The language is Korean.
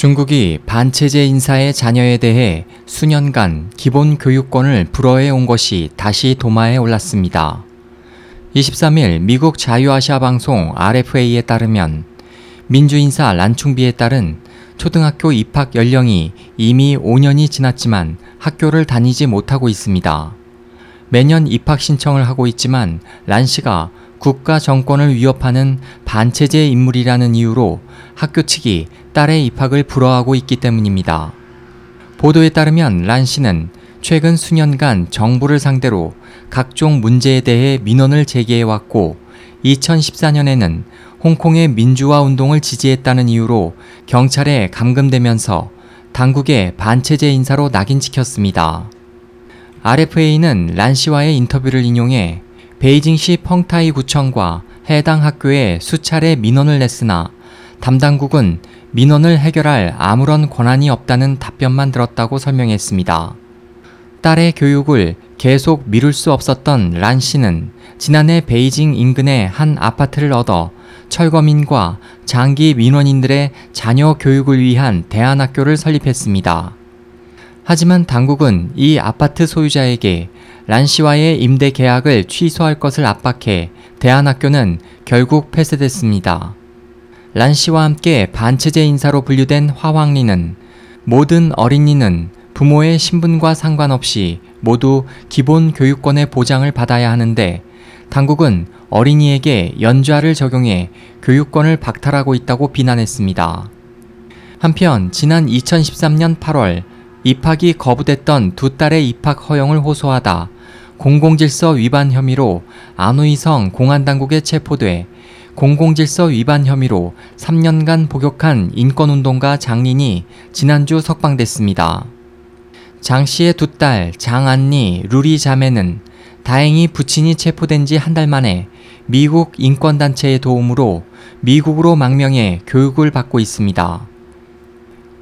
중국이 반체제 인사의 자녀에 대해 수년간 기본 교육권을 불허해 온 것이 다시 도마에 올랐습니다. 23일 미국 자유아시아 방송 RFA에 따르면 민주인사 란충비에 따른 초등학교 입학 연령이 이미 5년이 지났지만 학교를 다니지 못하고 있습니다. 매년 입학 신청을 하고 있지만 란 씨가 국가 정권을 위협하는 반체제 인물이라는 이유로 학교 측이 딸의 입학을 불허하고 있기 때문입니다. 보도에 따르면 란 씨는 최근 수년간 정부를 상대로 각종 문제에 대해 민원을 제기해왔고 2014년에는 홍콩의 민주화 운동을 지지했다는 이유로 경찰에 감금되면서 당국의 반체제 인사로 낙인찍혔습니다. RFA는 란 씨와의 인터뷰를 인용해 베이징시 펑타이 구청과 해당 학교에 수차례 민원을 냈으나 담당국은 민원을 해결할 아무런 권한이 없다는 답변만 들었다고 설명했습니다. 딸의 교육을 계속 미룰 수 없었던 란 씨는 지난해 베이징 인근의 한 아파트를 얻어 철거민과 장기 민원인들의 자녀 교육을 위한 대안학교를 설립했습니다. 하지만 당국은 이 아파트 소유자에게 란 씨와의 임대 계약을 취소할 것을 압박해 대안학교는 결국 폐쇄됐습니다. 란 씨와 함께 반체제 인사로 분류된 화황리는 모든 어린이는 부모의 신분과 상관없이 모두 기본 교육권의 보장을 받아야 하는데 당국은 어린이에게 연좌를 적용해 교육권을 박탈하고 있다고 비난했습니다. 한편 지난 2013년 8월 입학이 거부됐던 두 딸의 입학 허용을 호소하다 공공질서 위반 혐의로 안우이성 공안당국에 체포돼 공공질서 위반 혐의로 3년간 복역한 인권운동가 장린이 지난주 석방됐습니다. 장 씨의 두 딸 장안리, 루리 자매는 다행히 부친이 체포된 지 한 달 만에 미국 인권단체의 도움으로 미국으로 망명해 교육을 받고 있습니다.